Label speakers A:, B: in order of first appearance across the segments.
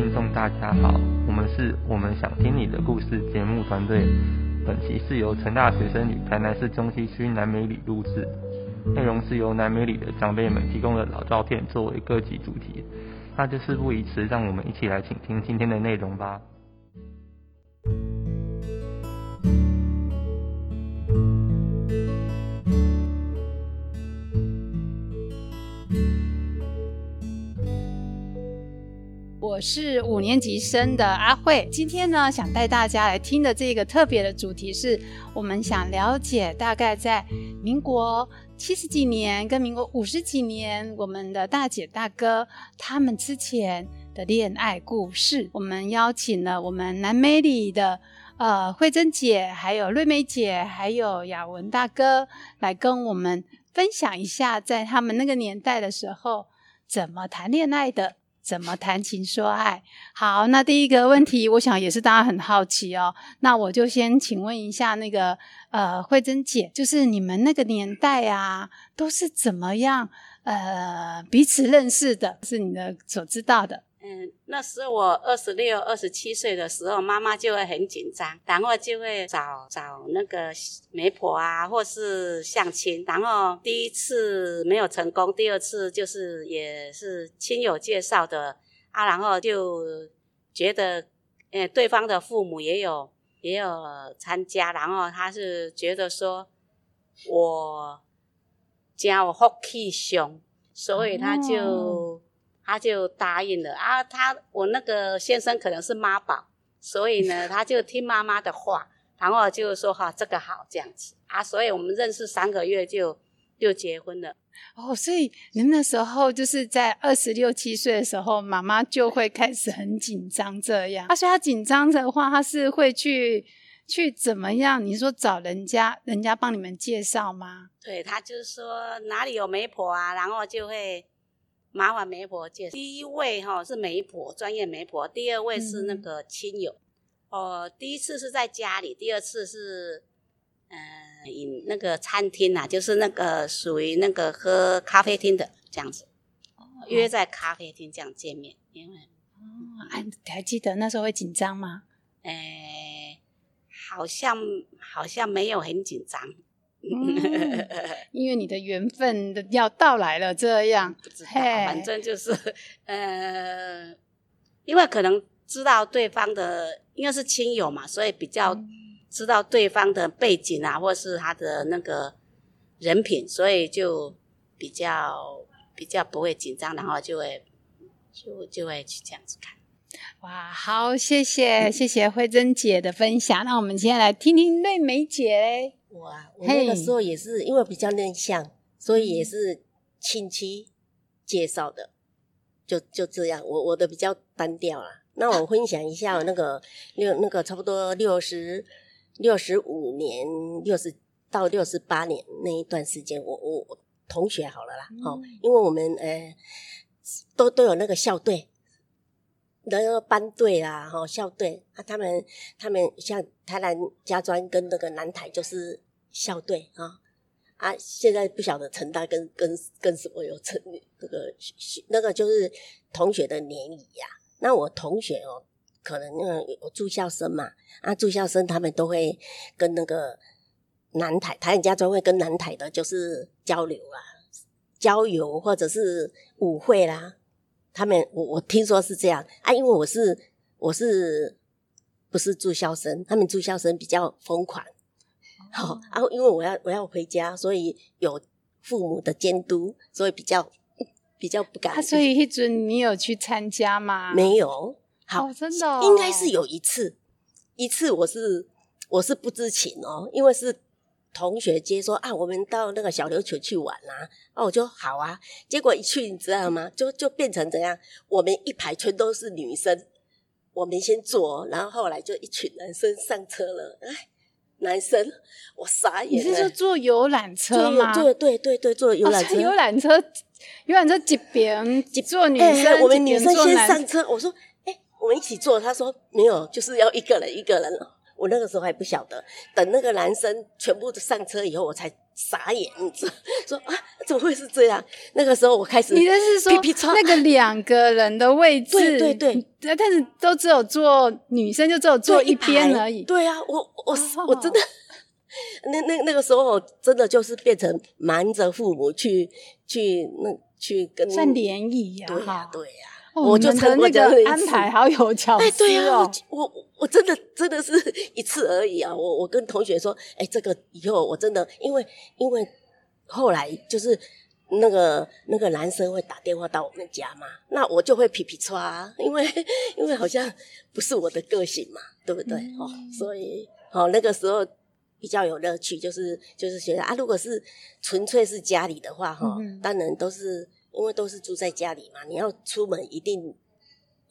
A: 听众大家好，我们是我们想听你的故事节目团队。本期是由成大学生与台南市中西区南美里录制，内容是由南美里的长辈们提供的老照片作为各级主题。那就事不宜迟，让我们一起来倾听今天的内容吧。
B: 是五年级生的阿慧，今天呢，想带大家来听的这个特别的主题是，我们想了解大概在民国七十几年跟民国五十几年，我们的大姐大哥他们之前的恋爱故事。我们邀请了我们南美里的呃慧珍姐，还有瑞美姐，还有雅文大哥来跟我们分享一下，在他们那个年代的时候怎么谈恋爱的。怎么谈情说爱？好，那第一个问题，我想也是大家很好奇哦。那我就先请问一下那个呃慧珍姐，就是你们那个年代啊，都是怎么样呃彼此认识的？是你的所知道的。
C: 嗯，那时候我二十六、二十七岁的时候，妈妈就会很紧张，然后就会找找那个媒婆啊，或是相亲。然后第一次没有成功，第二次就是也是亲友介绍的啊，然后就觉得，呃，对方的父母也有也有参加，然后他是觉得说我家我福气凶，所以他就。他就答应了啊，他我那个先生可能是妈宝，所以呢，他就听妈妈的话，然后就说哈这个好这样子啊，所以我们认识三个月就就结婚了。
B: 哦，所以您那时候就是在二十六七岁的时候，妈妈就会开始很紧张这样。他说他紧张的话，他是会去去怎么样？你说找人家人家帮你们介绍吗？
C: 对他就是说哪里有媒婆啊，然后就会。麻烦媒婆介绍，第一位哈是媒婆，专业媒婆；第二位是那个亲友。哦，第一次是在家里，第二次是，嗯，饮那个餐厅啊，就是那个属于那个喝咖啡厅的这样子，约在咖啡厅这样见面。因为，
B: 哦，还还记得那时候会紧张吗？
C: 诶，好像好像没有很紧张。
B: 嗯，因为你的缘分的要到来了，这样，
C: 不知道，反正就是，呃，因为可能知道对方的，应该是亲友嘛，所以比较知道对方的背景啊，或是他的那个人品，所以就比较比较不会紧张，然后就会就就会去这样子看。
B: 哇，好，谢谢谢谢慧珍姐的分享，那我们现在来听听瑞美姐。
D: 我啊，我那个时候也是因为比较内向，所以也是亲戚介绍的，就就这样。我我的比较单调啦。那我分享一下那个 六那个差不多六十六十五年六十到六十八年那一段时间，我我同学好了啦，哦，因为我们呃都都有那个校队。那个班队啦，哈校队啊，他们他们像台南家专跟那个南台就是校队啊啊，现在不晓得陈大跟跟跟什么有成那个那个就是同学的联谊呀。那我同学哦，可能那有住校生嘛啊，住校生他们都会跟那个南台台南家专会跟南台的就是交流啊，郊游或者是舞会啦。他们我我听说是这样啊，因为我是我是不是住校生？他们住校生比较疯狂，好，然后因为我要我要回家，所以有父母的监督，所以比较比较不敢。
B: 所以一准你有去参加吗？
D: 没有，好，
B: 真的
D: 应该是有一次，一次我是我是不知情哦，因为是。同学接说啊，我们到那个小琉球去玩啊，哦，我就好啊。结果一去，你知道吗？就就变成怎样？我们一排全都是女生，我们先坐，然后后来就一群男生上车了。哎，男生，我傻眼。
B: 你是说坐游览车吗？
D: 坐对对对，坐游览车。
B: 游览车，游览车几边？几坐女生？
D: 我们女生先上车。我说，哎，我们一起坐。他说没有，就是要一个人一个人。我那个时候还不晓得，等那个男生全部都上车以后，我才傻眼，你知道 说啊，怎么会是这样？那个时候我开始，
B: 你的是说那个两个人的位置，
D: 对对对
B: 但但是都只有坐女生就只有坐一边而已。
D: 对啊，我我、
B: 哦
D: 我真的，那那那个时候真的就是变成瞒着父母去去那去跟
B: 算联谊呀，
D: 对呀、
B: 哈
D: 对呀、
B: 哦
D: 我就
B: 你们的那个安排好有巧
D: 哎，对啊，
B: 思哦。
D: 我我我真的真的是一次而已啊！我我跟同学说，哎，这个以后我真的，因为因为后来就是那个那个男生会打电话到我们家嘛，那我就会皮皮抓啊，因为 因为好像不是我的个性嘛，对不对？哦，所以哦那个时候比较有乐趣，就是就是觉得啊，如果是纯粹是家里的话，哈、
B: 嗯
D: 当然都是因为都是住在家里嘛，你要出门一定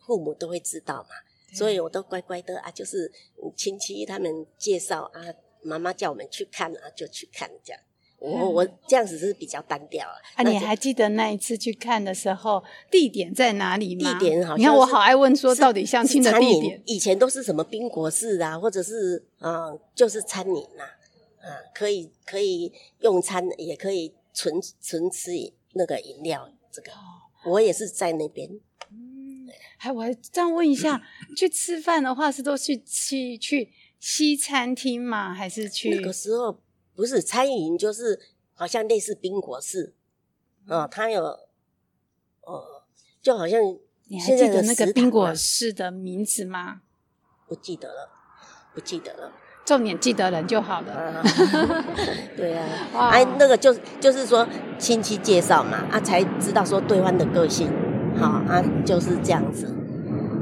D: 父母都会知道嘛。所以我都乖乖的啊，就是亲戚他们介绍啊，妈妈叫我们去看啊，就去看这样。我我这样子是比较单调啊。
B: 啊，你还记得那一次去看的时候，地点在哪里吗？
D: 地点好像
B: 你看我好爱问说，到底相亲的地点？
D: 以前都是什么宾果式啊，或者是啊、呃就是餐饮呐、啊，可以可以用餐，也可以纯纯吃那个饮料。这个
B: 哦
D: 我也是在那边，
B: 嗯，还我还这样问一下，去吃饭的话是都去去去西餐厅吗？还是去？
D: 那个时候不是餐饮，就是好像类似宾果式，啊、它有，呃，就好像
B: 你还记得那个宾果式的名字吗？
D: 不记得了，不记得了。
B: 重点记得人就好了。
D: 啊，对啊，
B: 哇。
D: 哎，那个就就是说亲戚介绍嘛，啊，才知道说对方的个性，好啊，就是这样子，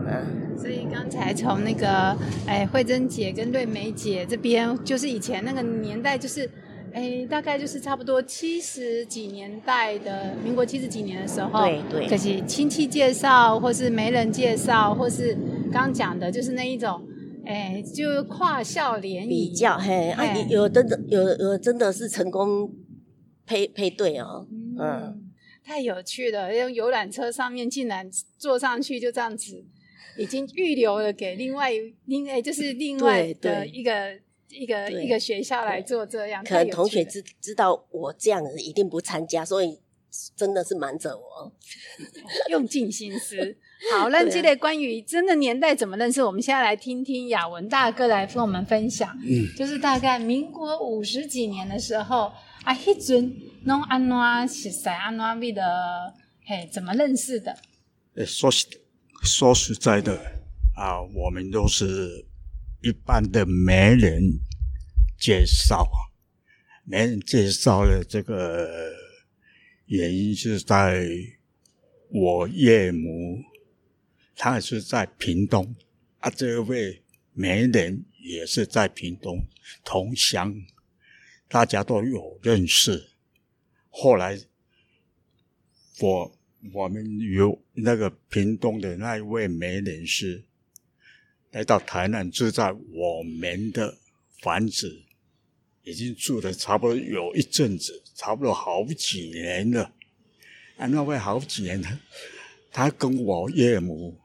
D: 嗯，
B: 所以刚才从那个哎慧珍姐跟瑞梅姐这边，就是以前那个年代，就是哎大概就是差不多七十几年代的民国七十几年的时候，
D: 对对。
B: 可是亲戚介绍，或是媒人介绍，或是刚讲的，就是那一种。哎，就跨校联谊
D: 比较嘿啊，
B: 哎
D: 有有真的有有真的是成功配配对哦，嗯，
B: 嗯，太有趣了！用游览车上面竟然坐上去就这样子，已经预留了给另外另哎就是另外的一个一个一个学校来做这样。
D: 可能同学知知道我这样子一定不参加，所以真的是瞒着我，
B: 用尽心思。好，那这类关于真的年代怎么认识，我们现在来听听雅文大哥来跟我们分享。
E: 嗯，
B: 就是大概民国五十几年的时候啊，迄阵弄安怎实在安怎为的嘿怎么认识的？
E: 呃说实说实在的啊，我们都是一般的媒人介绍，媒人介绍的这个原因是在我岳母，他也是在屏东啊，这位媒人也是在屏东同乡，大家都有认识。后来我我们有那个屏东的那一位媒人是来到台南住在我们的房子，已经住了差不多有一阵子，差不多好几年了。啊，那位好几年，他他跟我岳母，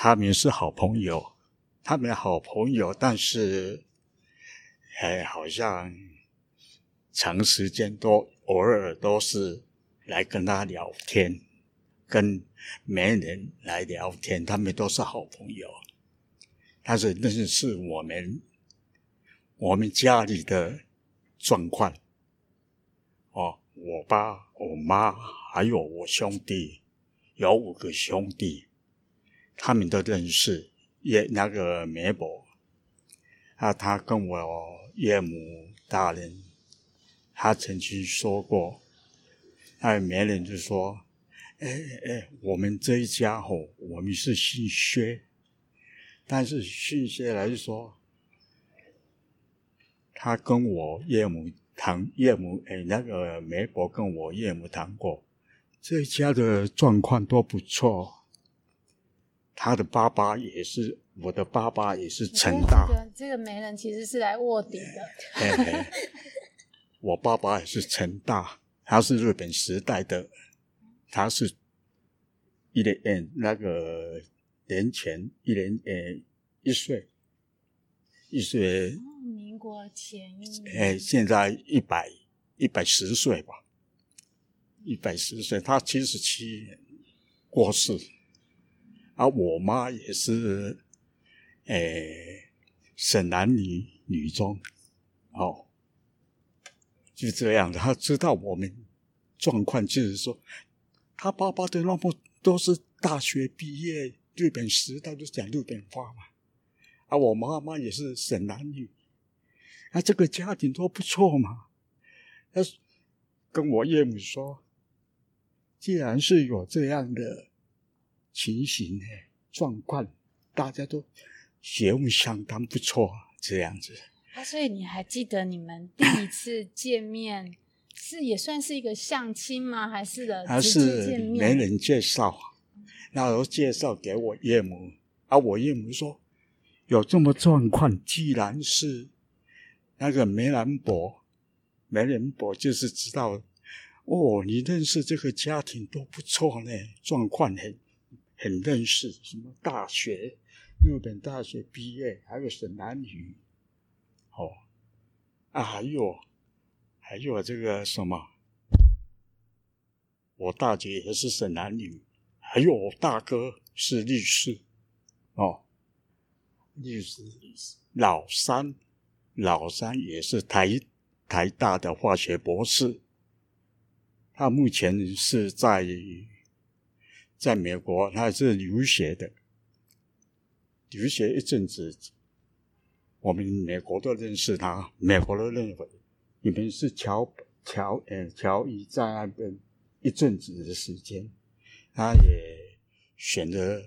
E: 他们是好朋友，他们好朋友，但是，哎，好像长时间都偶尔都是来跟他聊天，跟媒人来聊天，他们都是好朋友。但是那是我们我们家里的状况。哦，我爸、我妈还有我兄弟，有五个兄弟，他们都认识也那个梅伯。啊，他跟我岳母大人，他曾经说过，那媒人就说：“哎哎哎，我们这一家伙，我们是姓薛，但是姓薛来说，他跟我岳母谈，岳母哎，那个媒婆跟我岳母谈过，这一家的状况都不错。他的爸爸也是，我的爸爸也是成大。”
B: 这个这个媒人其实是来卧底的，
E: 嘿嘿，我爸爸也是成大，他是日本时代的，他是一年嗯那个年前一年呃一岁一岁
B: 哦民国前一年，
E: 哎，现在一百一百十岁吧，一百十岁，他七十七年过世，而我妈也是，哎，省男女女中，哦，就这样的，他知道我们状况，就是说，他爸爸的那么都是大学毕业，日本时代都讲日本话嘛，啊，我妈妈也是省男女。啊，这个家庭都不错嘛。他跟我岳母说，既然是有这样的情形呢状况，大家都学问相当不错，这样子。
B: 啊，所以你还记得你们第一次见面是也算是一个相亲吗？还是的还
E: 是？没人介绍，然后介绍给我岳母，啊，我岳母说有这么状况，既然是那个梅兰博，梅兰博就是知道，哦，你认识这个家庭都不错呢，状况很很认识，什么大学，日本大学毕业，还有省男女，哦，啊，还有还有这个什么。我大姐也是省男女，还有我大哥是律师，哦，律师，老三，老三也是台台大的化学博士，他目前是在在美国，他是留学的，留学一阵子，我们美国都认识他，美国都认为你们是乔乔呃乔伊在那边。一阵子的时间，他也选了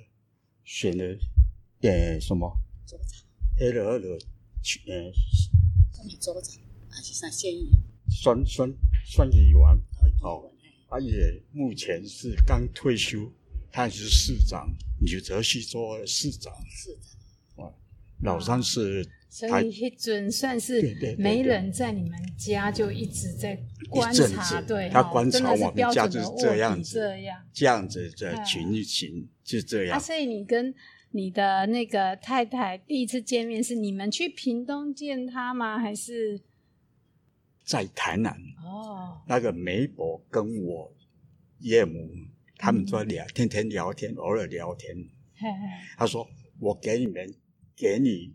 E: 选了呃什么，L 二的呃
F: 州长还是算县议
E: 孙孙孙议员哦，他也目前是刚退休，他是市长，纽泽西州的市长，
F: 市长，
E: 啊，老三是
B: 所
E: 台
B: 以一准算是
E: 对
B: 没人在你们家就一直在观察，
E: 他观察我们家就是这样子
B: 这样。
E: 这样子的
B: 哎
E: 情形，就这
B: 啊，
E: 样。
B: 所以你跟你的那个太太第一次见面是你们去屏东见他吗？还是
E: 在台南，
B: 哦，
E: 那个媒婆跟我岳母他们
B: 嗯
E: 在聊，天天聊天，偶尔聊天。他说：“我给你们，给你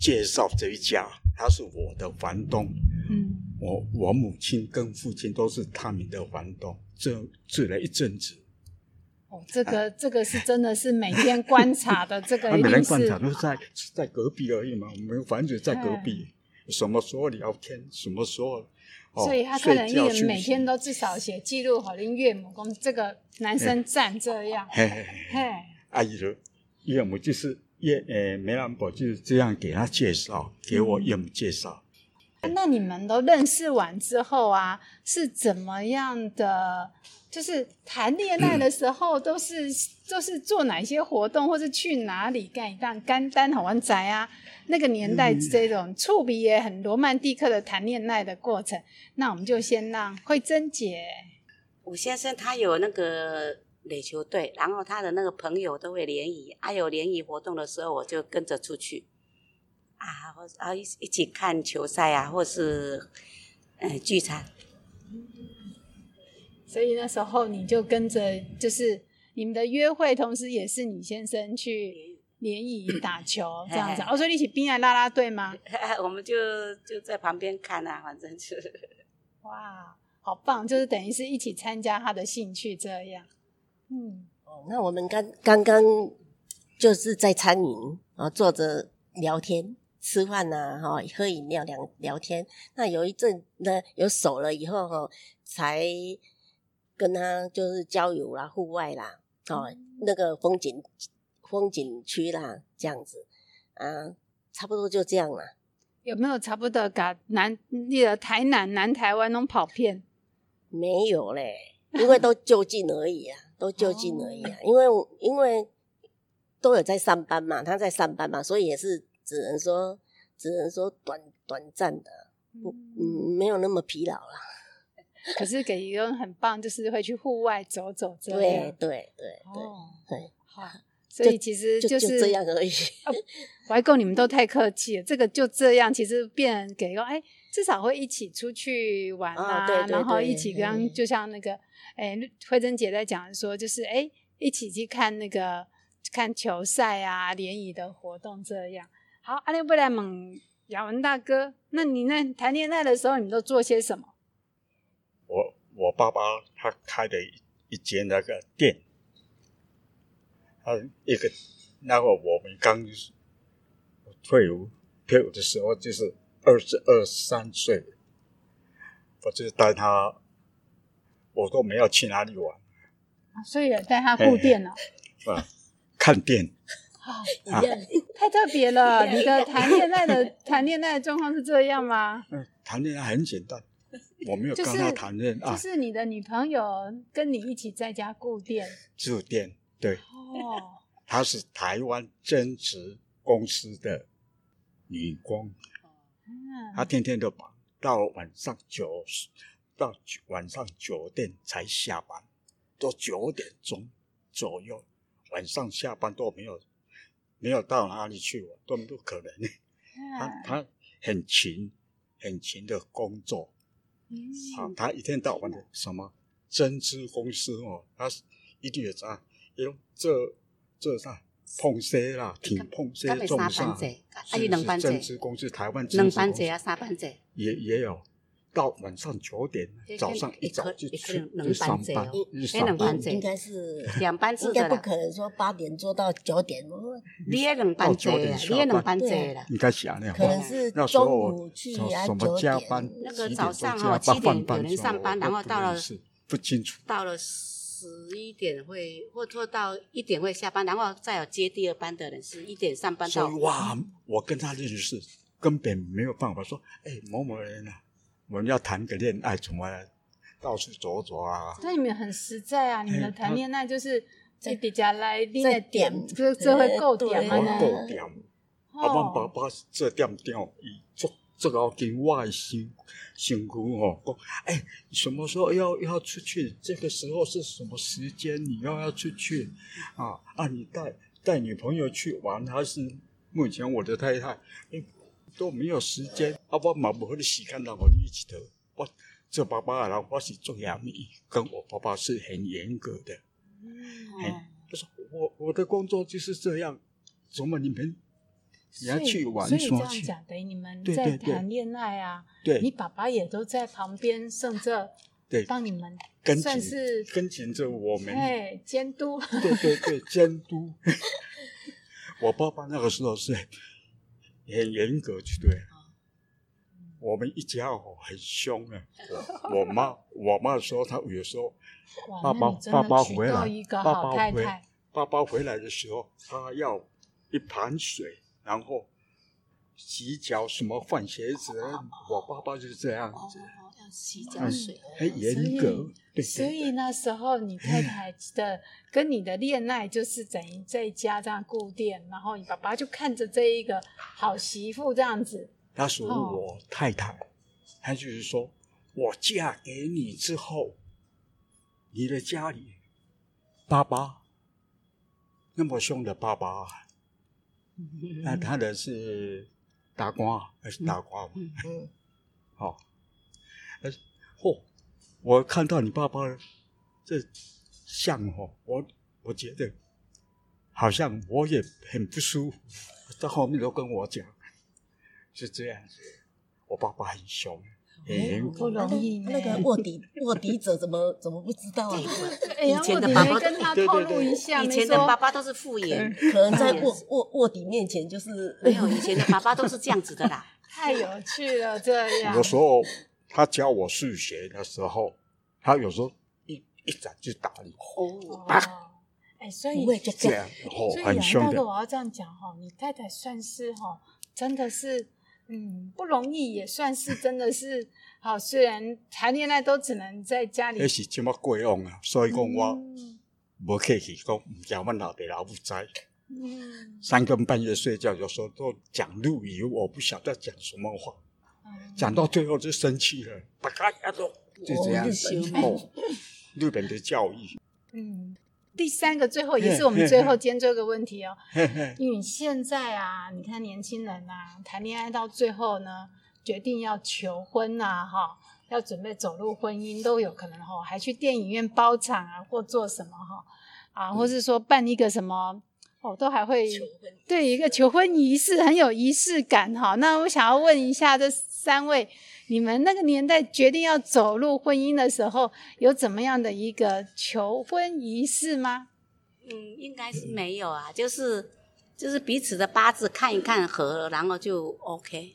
E: 介绍这一家，他是我的房东。
B: 嗯，
E: 我我母亲跟父亲都是他们的房东，住住了一阵子。
B: 哦，这个这个是真的是每天观察的，这个
E: 他每天观察
B: 是
E: 都是在在隔壁而已嘛，我们房子在隔壁，什么时候聊天，什么时候。哦、
B: 所以他可能一人每天都至少写记录好令岳母公这个男生站这样，
E: 嘿嘿嘿。
B: 嘿，
E: 阿姨说岳母就是岳呃梅兰伯就是这样给他介绍，给我岳母介绍。
B: 那你们都认识完之后啊，是怎么样的？就是谈恋爱的时候，都是都是做哪些活动，或是去哪里干一干干单好玩宅啊？那个年代这种触笔也很罗曼蒂克的谈恋爱的过程，那我们就先让慧珍姐。
C: 我先生他有那个垒球队，然后他的那个朋友都会联谊，啊有联谊活动的时候，我就跟着出去，啊，或然后一一起看球赛啊，或是呃聚餐。
B: 所以那时候你就跟着，就是你们的约会，同时也是你先生去联谊打球这样子。哦，所以你一起边来拉拉队吗？
C: 我们就就在旁边看啊，反正就
B: 哇，好棒！就是等于是一起参加他的兴趣这样。嗯，
D: 哦，那我们刚刚刚就是在餐饮啊，坐着聊天、吃饭呐、哈、喝饮料聊聊天。那有一阵呢，有熟了以后哈、才跟他就是郊游啦、户外啦，哦，那个风景风景区啦，这样子啊，差不多就这样啦。
B: 有没有差不多噶南那个台南、南台湾那种跑遍？
D: 没有嘞，因为都就近而已啊，都就近而已啊。因为因为都有在上班嘛，他在上班嘛，所以也是只能说只能说短短暂的，不嗯没有那么疲劳了。
B: 可是给一个很棒，就是会去户外走走这
D: 对
B: 样。
D: 对对对，
B: 哦，
D: 对
B: 好。所以其实
D: 就
B: 就是
D: 这样而已。
B: 外公你们都太客气了，这个就这样，其实变给个哎，至少会一起出去玩啊，
D: 啊对对
B: 然后一起刚
D: 嗯
B: 就像那个哎，慧珍姐在讲说，就是哎一起去看那个看球赛啊，联谊的活动这样。好，阿力不来猛雅文大哥，那你那谈恋爱的时候，你们都做些什么？
E: 我我爸爸他开的一一间那个店，他一个那个我们刚退伍退伍的时候就是二十二三岁，我就带他，我都没有去哪里玩
B: 啊所以也带他顾店了。
E: 啊，看店
D: 一样，
B: 太特别了！你的谈恋爱的谈恋爱的状况是这样吗？
E: 嗯，谈恋爱很简单，我没有跟他谈恋爱，
B: 就是你的女朋友跟你一起在家顾店
E: 住店，对，
B: 哦，
E: 她是台湾增值公司的女工，她
B: 嗯，
E: 天天都忙到晚上九到晚上九点才下班，都九点钟左右，晚上下班都没有没有到哪里去玩，都不可能。她
B: 嗯
E: 她很勤，很勤的工作。
B: 嗯
E: 啊，他一天到晚的什么针织公司哦，他一定有啥，伊拢做做啥碰些啦，挺碰鞋
C: 敢会
E: 种啥
C: 三班，制？啊，
E: 是
C: 伊两班
E: 针，织公司，台湾针织公司
C: 两班制啊，三班制，
E: 也也有，到晚上九点，早上一早
C: 可可
E: 就去
C: 能
E: 上班
C: 两班制哦，
E: 就
C: 那
E: 上班
D: 应该是
C: 两班制
D: 应该不。可能说八点做到九点，我
C: 你也两班制你也两
E: 班
C: 班制了。
E: 应该想那
D: 可能是
E: 那时候
D: 中
E: 我
D: 午去
E: 什么
D: 九点
E: 加班，
C: 那个早上哦七点
E: 班
C: 有人上班然后到了
E: 不清楚。
C: 到了十一点会，或或到一点会下班，然后再有接第二班的人是一点上班到
E: 所以哇，我跟他认识根本没有办法说，哎，某某人啊，我们要谈个恋爱，怎么到处走走啊？
B: 那你们很实在啊！你们谈恋爱就是在底下来你
D: 在
B: 的点
D: 点，
B: 这这会够点吗？
E: 够点，啊，阮爸
B: 哦，
E: 爸这点点，伊足足要紧我的身身躯哦，讲，哎，什么时候要要出去？这个时候是什么时间？你要要出去啊？啊，你带带女朋友去玩，还是目前我的太太，哎，都没有时间，啊，我嘛无迄个时间让我你一起头，我做爸爸的人，我是做严厉，跟我爸爸是很严格的。哎，他说我我的工作就是这样，怎么你们你要
B: 去玩耍
E: 去玩
B: 所以这？样讲，等于你们在谈恋爱啊，
E: 对
B: 你爸爸也都在旁边，甚至
E: 对，
B: 帮你们
E: 跟紧
B: 算是
E: 跟紧着我们，
B: 哎监督。
E: 对对对，监督。我爸爸那个时候是很很严格，去对。我们一家哦很凶啊！我我妈 我妈说，她有时候爸爸爸爸回来爸爸回爸爸回来的时候，他要一盘水，然后洗脚什么换鞋子，我爸爸就是这样
C: 哦
E: 子，，
C: 要洗脚水，
E: 很严格。对
B: 所以那时候你太太的跟你的恋爱就是等于在家这样固定，然后你爸爸就看着这一个好媳妇这样子，
E: 他属于
B: 哦
E: 我太太，他就是说我嫁给你之后，你的家里爸爸那么凶的爸爸，那他的是大官还是大官？
C: 嘛
D: 嗯，
E: 好、呃，嚯、我看到你爸爸这像哦，我我觉得好像我也很不舒服，到后面都跟我讲是这样子，我爸爸很凶，很严
B: 不。容易。
D: 那个卧底卧底者怎么怎么不知道啊？
C: 以前的
B: 我
C: 爸爸
B: 没跟他透露一下，
C: 以前的爸爸都是敷衍，
D: 可能在卧卧卧底面前就是
C: 没有以前的爸爸都是这样子的啦。
B: 太有趣了，这样。
E: 有时候他教我数学的时候，他有时候一一掌就打你，
C: 哦，
B: 啊，哎，所以
E: 这样。哦很凶的。
B: 杨大哥，。我要这样讲哈，你太太算是哈，真的是嗯不容易，也算是真的是 好。虽然谈恋爱都只能在家里。
E: 那，是这么过往啊，所以讲我
B: 嗯。
E: 无客气，讲唔叫阮老爹老母在。
B: 嗯。
E: 三更半夜睡觉，有时候都讲路语，我不晓得讲什么话，
B: 嗯
E: 讲到最后就生气了，把他压住，就这样
D: 哦
E: 子。哦，日本的教育，
B: 嗯，第三个最后也是我们最后今天这个问题哦，因为现在啊，你看年轻人啊，谈恋爱到最后呢，决定要求婚啊，哈，要准备走入婚姻都有可能哈，还去电影院包场啊，或做什么哈，啊，或是说办一个什么。哦，都还会对一个求婚仪式很有仪式感哈。那我想要问一下这三位，你们那个年代决定要走入婚姻的时候，有怎么样的一个求婚仪式吗？
C: 嗯，应该是没有啊，就是就是彼此的八字看一看合，然后就 OK。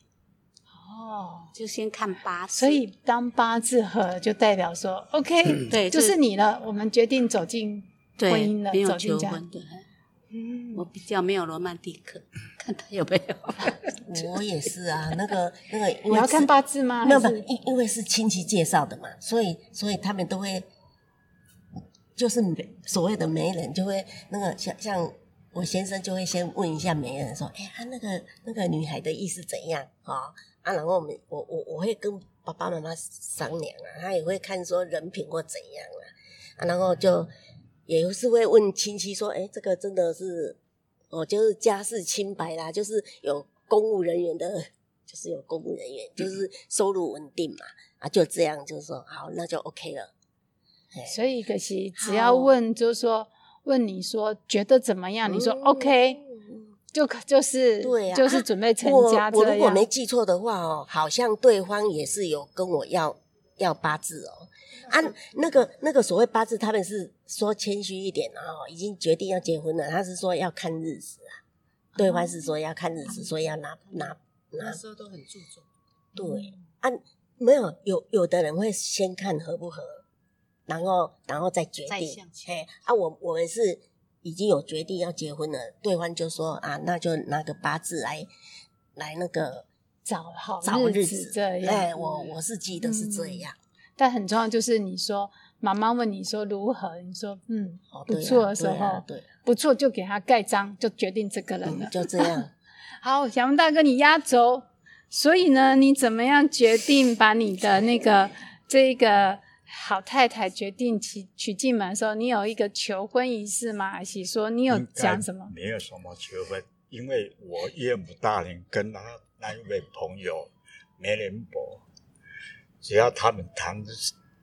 C: 哦，就先看八字。
B: 所以当八字合，就代表说 OK，
C: 对，
B: 就是你了。我们决定走进婚姻了，走进家。
C: 嗯，我比较没有罗曼蒂克，看他有没有。
D: 我也是啊，那 个那个，
B: 你要看八字吗？
D: 没有，因因为是亲戚介绍的嘛，所以所以他们都会，就是所谓的媒人就会那个像像我先生就会先问一下媒人说，哎，他那个那个女孩的意思怎样啊？啊，然后我们我我我会跟爸爸妈妈商量啊，他也会看说人品或怎样啊，啊，然后就。也是会问亲戚说：“哎，这个真的是哦，就是家世清白啦，就是有公务人员的，就是有公务人员，就是收入稳定嘛，啊，就这样，就是说好，那就 OK 了。
B: 所以可惜只要问，就是说问你说觉得怎么样？你说 OK，就就是
D: 对呀，
B: 就是准备成家。
D: 我如果没记错的话哦，好像对方也是有跟我要要八字哦。”啊，那个那个所谓八字，他们是说谦虚一点哦，已经决定要结婚了。他是说要看日子啊，对方是说要看日子，所以要拿拿拿。
F: 那时候都很注重。
D: 对，啊，没有有有的人会先看合不合，然后然后再决定。哎，啊，我我们是已经有决定要结婚了，对方就说啊，那就拿个八字来来那个
B: 找好
D: 找
B: 日子对。
D: 哎，我我是记得是这样。
B: 但很重要就是你说妈妈问你说如何，你说嗯不错的时候，不错就给他盖章，就决定这个人了，
D: 就这样。
B: 好，小文大哥你压轴，所以呢，你怎么样决定把你的那个这个好太太决定娶娶进门的时候，你有一个求婚仪式吗？还是说你有讲什么？
E: 没有什么求婚，因为我岳母大人跟他那一位朋友梅林伯。只要他们谈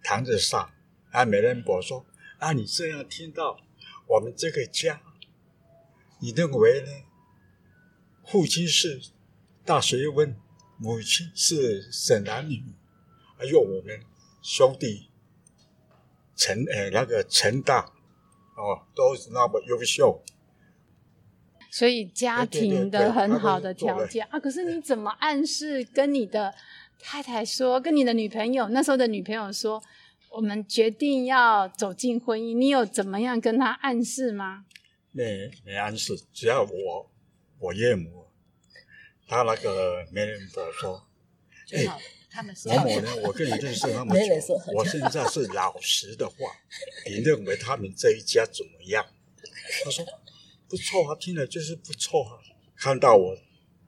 E: 谈得上，啊，美人伯说：“啊，你这样听到我们这个家，你认为呢？父亲是大学问，母亲是沈男女，还有我们兄弟陈呃那个陈大哦，都是那么优秀，
B: 所以家庭的很好的条件啊。可是你怎么暗示跟你的？”太太说：“跟你的女朋友那时候的女朋友说，我们决定要走进婚姻。你有怎么样跟她暗示吗？”
E: 没没暗示，只要我我岳母，他那个媒人婆说：“
F: 哎，他们
E: 某某呢，我跟你认识那么久，我现在是老实的话，你认为他们这一家怎么样？”他说：“不错啊，听了就是不错啊。看到我，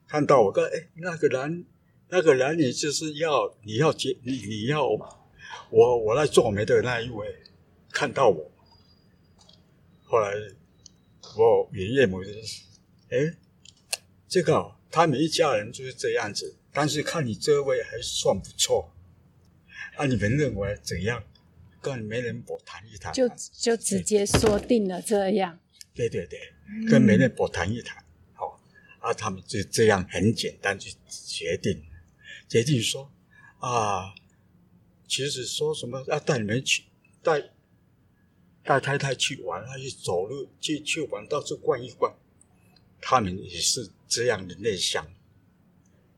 E: 看到我跟哎那个男。”那个男女就是要你要结你你要我我来做媒的那一位看到我，后来我爷爷母亲，哎，这个他们一家人就是这样子，但是看你这位还算不错，啊，你们认为怎样？跟媒人伯谈一谈，
B: 就就直接说定了这样。
E: 对对对，跟媒人伯谈一谈，好，啊，他们就这样很简单就决定。决定说啊，其实说什么要带你们去带带太太去玩，去走路去去玩，到处逛一逛。他们也是这样的内向，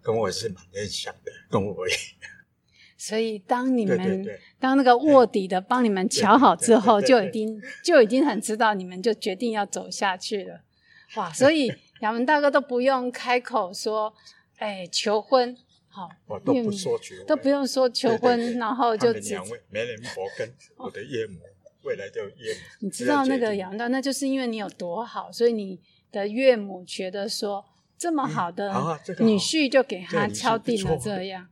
E: 跟我是蛮内向的，跟我。
B: 所以当你们当那个卧底的帮你们瞧好之后，就已经就已经很知道你们就决定要走下去了。哇！所以 杨文大哥都不用开口说，哎，求婚。好，
E: 我都不说求，
B: 都不用说求婚，然后就
E: 两位媒人婆跟我的岳母，未来叫岳母。
B: 你知道那个杨道，那就是因为你有多好，所以你的岳母觉得说这么好的女婿就给他敲定了这样。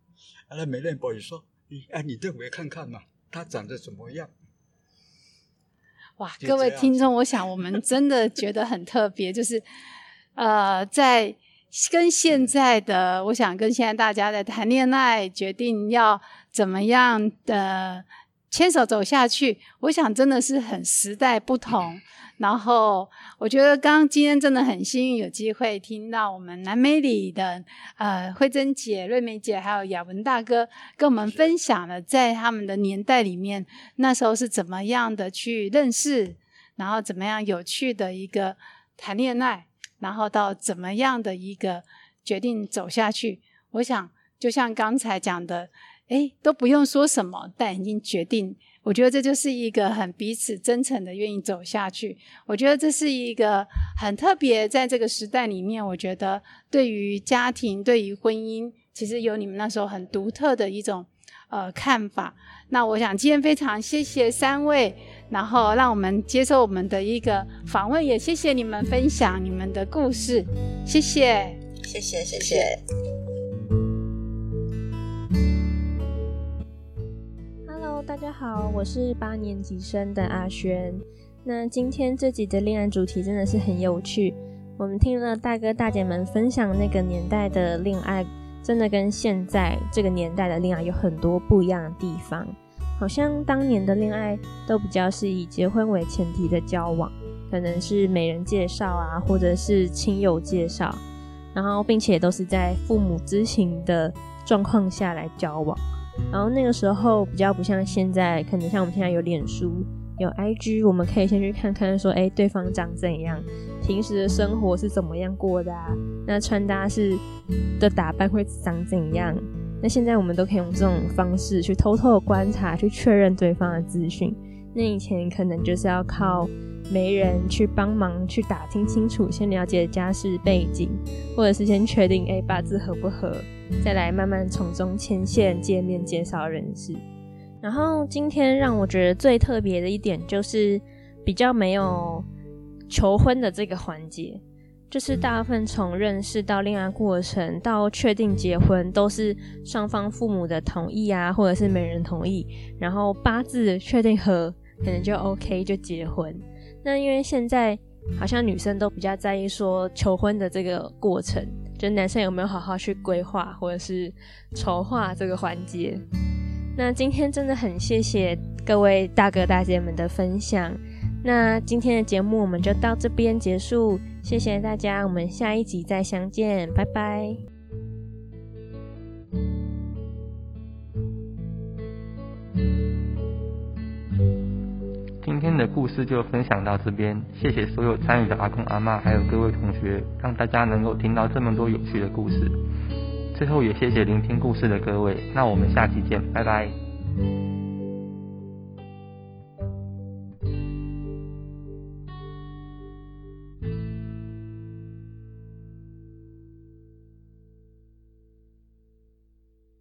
E: 那媒人婆也说：“你哎，你认为看看嘛，他长得怎么样？”
B: 哇，各位听众，我想我们真的觉得很特别，就是呃，在跟现在的，我想跟现在大家在谈恋爱，决定要怎么样的牵手走下去，我想真的是很时代不同。然后我觉得刚刚今天真的很幸运，有机会听到我们南美里的呃慧珍姐、瑞美姐还有雅文大哥跟我们分享了在他们的年代里面，那时候是怎么样的去认识，然后怎么样有趣的一个谈恋爱，然后到怎么样的一个决定走下去。我想就像刚才讲的，诶，都不用说什么，但已经决定。我觉得这就是一个很彼此真诚的愿意走下去。我觉得这是一个很特别，在这个时代里面，我觉得对于家庭、对于婚姻，其实有你们那时候很独特的一种呃看法。那我想今天非常谢谢三位，然后让我们接受我们的一个访问，也谢谢你们分享你们的故事，谢谢。
D: 谢谢谢谢。
G: Hello，大家好，我是八年级生的阿轩。那今天这集的恋爱主题真的是很有趣，我们听了大哥大姐们分享那个年代的恋爱，真的跟现在这个年代的恋爱有很多不一样的地方。好像当年的恋爱都比较是以结婚为前提的交往，可能是媒人介绍啊，或者是亲友介绍，然后并且都是在父母知情的状况下来交往。然后那个时候比较不像现在，可能像我们现在有脸书、有 IG，我们可以先去看看说，哎，对方长怎样，平时的生活是怎么样过的啊？那穿搭是的打扮会长怎样？那现在我们都可以用这种方式去偷偷的观察，去确认对方的资讯。那以前可能就是要靠媒人去帮忙去打听清楚，先了解家世背景，或者是先确定哎八字合不合，再来慢慢从中牵线、见面、介绍认识。然后今天让我觉得最特别的一点就是比较没有求婚的这个环节，就是大部分从认识到恋爱过程到确定结婚，都是双方父母的同意啊，或者是媒人同意，然后八字确定合，可能就 OK 就结婚。那因为现在好像女生都比较在意说求婚的这个过程，就男生有没有好好去规划或者是筹划这个环节。那今天真的很谢谢各位大哥大姐们的分享。那今天的节目我们就到这边结束，谢谢大家，我们下一集再相见，拜拜。
A: 今天的故事就分享到这边，谢谢所有参与的阿公阿妈，还有各位同学，让大家能够听到这么多有趣的故事。最后也谢谢聆听故事的各位，那我们下期见，拜拜。